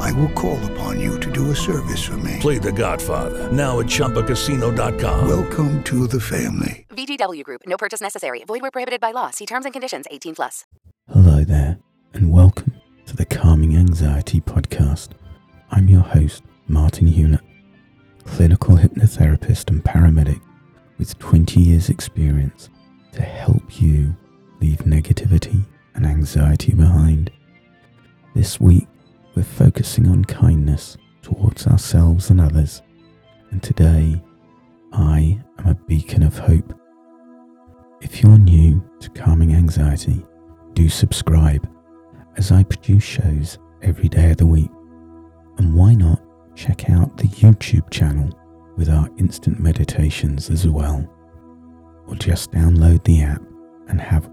I will call upon you to do a service for me. Play The Godfather now at ChumbaCasino.com. Welcome to the family. VGW Group. No purchase necessary. Void where prohibited by law. See terms and conditions. 18 plus. Hello there, and welcome to the Calming Anxiety Podcast. I'm your host, Martin Hewlett, clinical hypnotherapist and paramedic with 20 years' experience to help you leave negativity and anxiety behind. This week, we're focusing on kindness towards ourselves and others, and today, I am a beacon of hope. If you're new to calming anxiety, do subscribe as I produce shows every day of the week. And why not check out the YouTube channel with our instant meditations as well? Or just download the app and have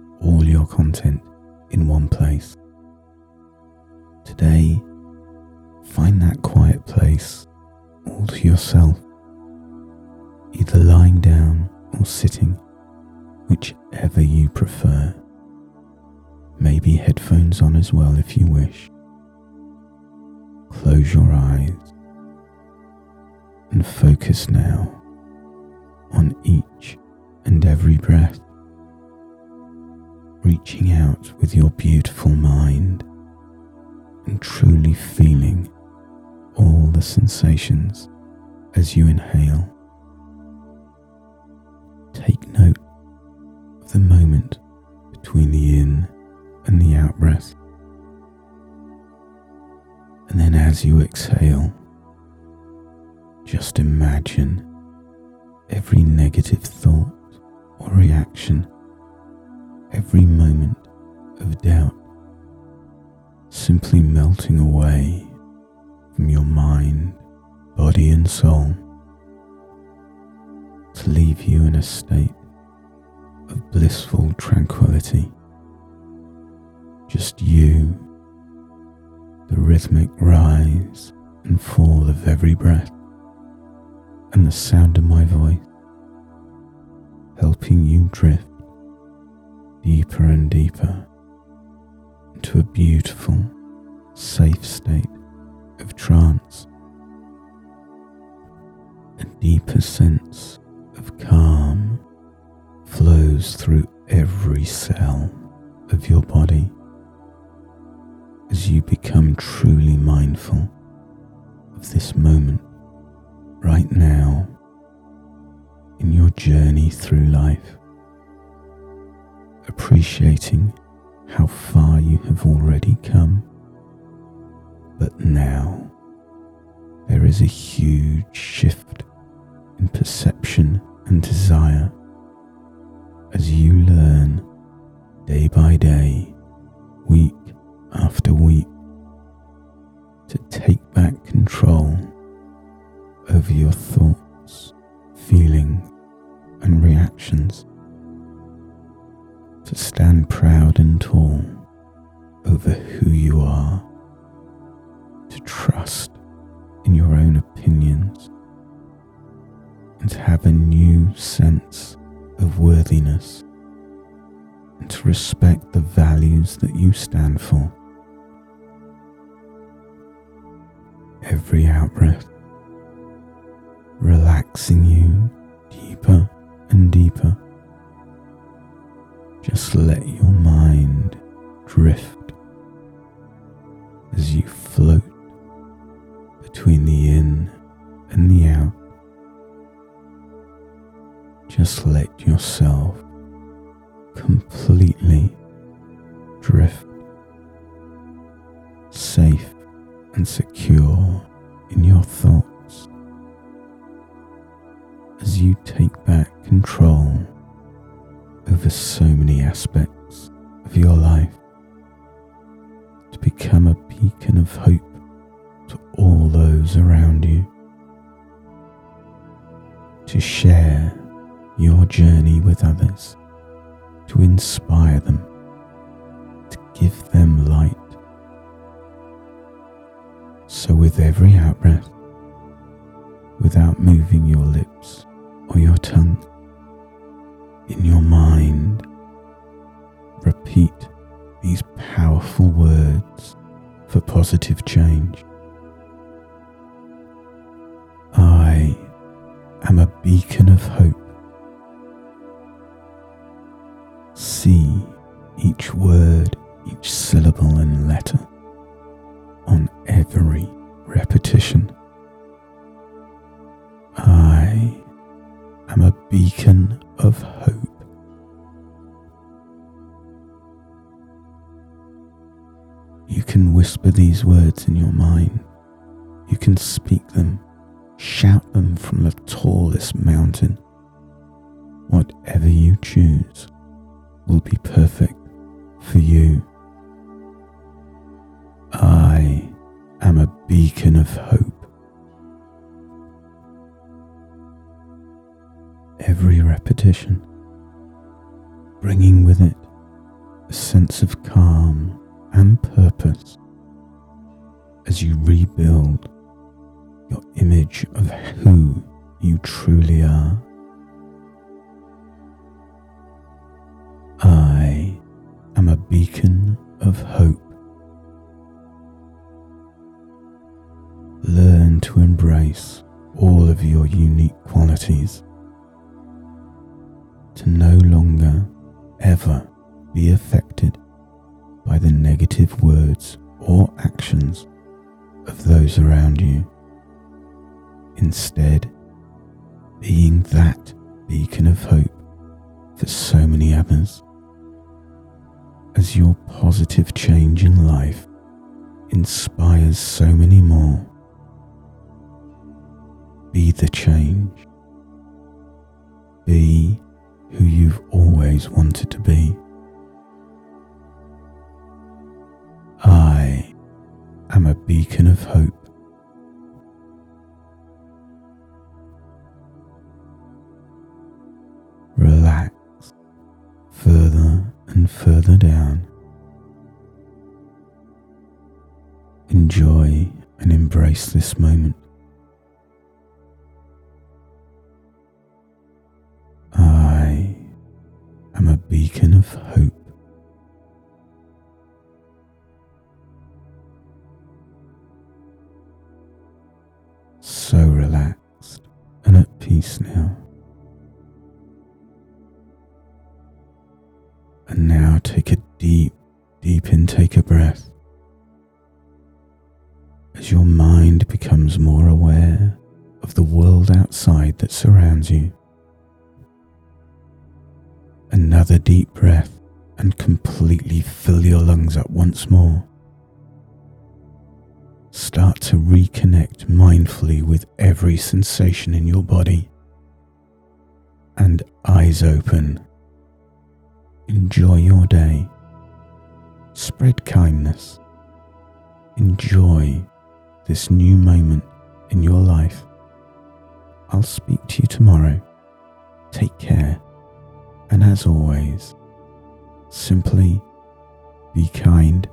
headphones on as well if you wish. Close your eyes and focus now on each and every breath, reaching out with your beautiful mind and truly feeling all the sensations as you inhale. Take note of the moment between the in out breath. And then as you exhale, just imagine every negative thought or reaction, every moment of doubt simply melting away from your mind, body, and soul to leave you in a state of blissful tranquility. Just you, the rhythmic rise and fall of every breath, and the sound of my voice helping you drift deeper and deeper into a beautiful, safe state of trance. A deeper sense of calm flows through every cell of your body you become truly mindful of this moment right now in your journey through life, appreciating how far you have already come. But now there is a huge shift in perception and desire as you your thoughts, feelings, and reactions, to stand proud and tall over who you are, to trust in your own opinions, and to have a new sense of worthiness, and to respect the values that you stand for. Every out breath, relaxing you deeper and deeper. Just let your mind drift as you float between the in and the out. Just let yourself completely drift safe and secure control over so many aspects of your life to become a beacon of hope to all those around you, to share your journey with others, to inspire them, to give them light. So, with every out breath, without moving your lips or your tongue, in your mind, repeat these powerful words for positive change. I am a beacon of hope. See each word, each syllable and letter on every repetition. I am a beacon of hope. You can whisper these words in your mind. You can speak them, shout them from the tallest mountain. Whatever you choose will be perfect for you. I am a beacon of hope. Bringing with it a sense of calm and purpose as you rebuild your image of who you truly are. I am a beacon of hope. Learn to embrace all of your unique qualities, to no longer ever be affected by the negative words or actions of those around you. Instead, being that beacon of hope for so many others. As your positive change in life inspires so many more. Be the change. Be always wanted to be. I am a beacon of hope. Relax further and further down. Enjoy and embrace this moment. Beacon of hope. So relaxed and at peace now. And now take a deep, deep intake of breath as your mind becomes more aware of the world outside that surrounds you. Another deep breath and completely fill your lungs up once more. Start to reconnect mindfully with every sensation in your body. And eyes open. Enjoy your day. Spread kindness. Enjoy this new moment in your life. I'll speak to you tomorrow. As always, simply be kind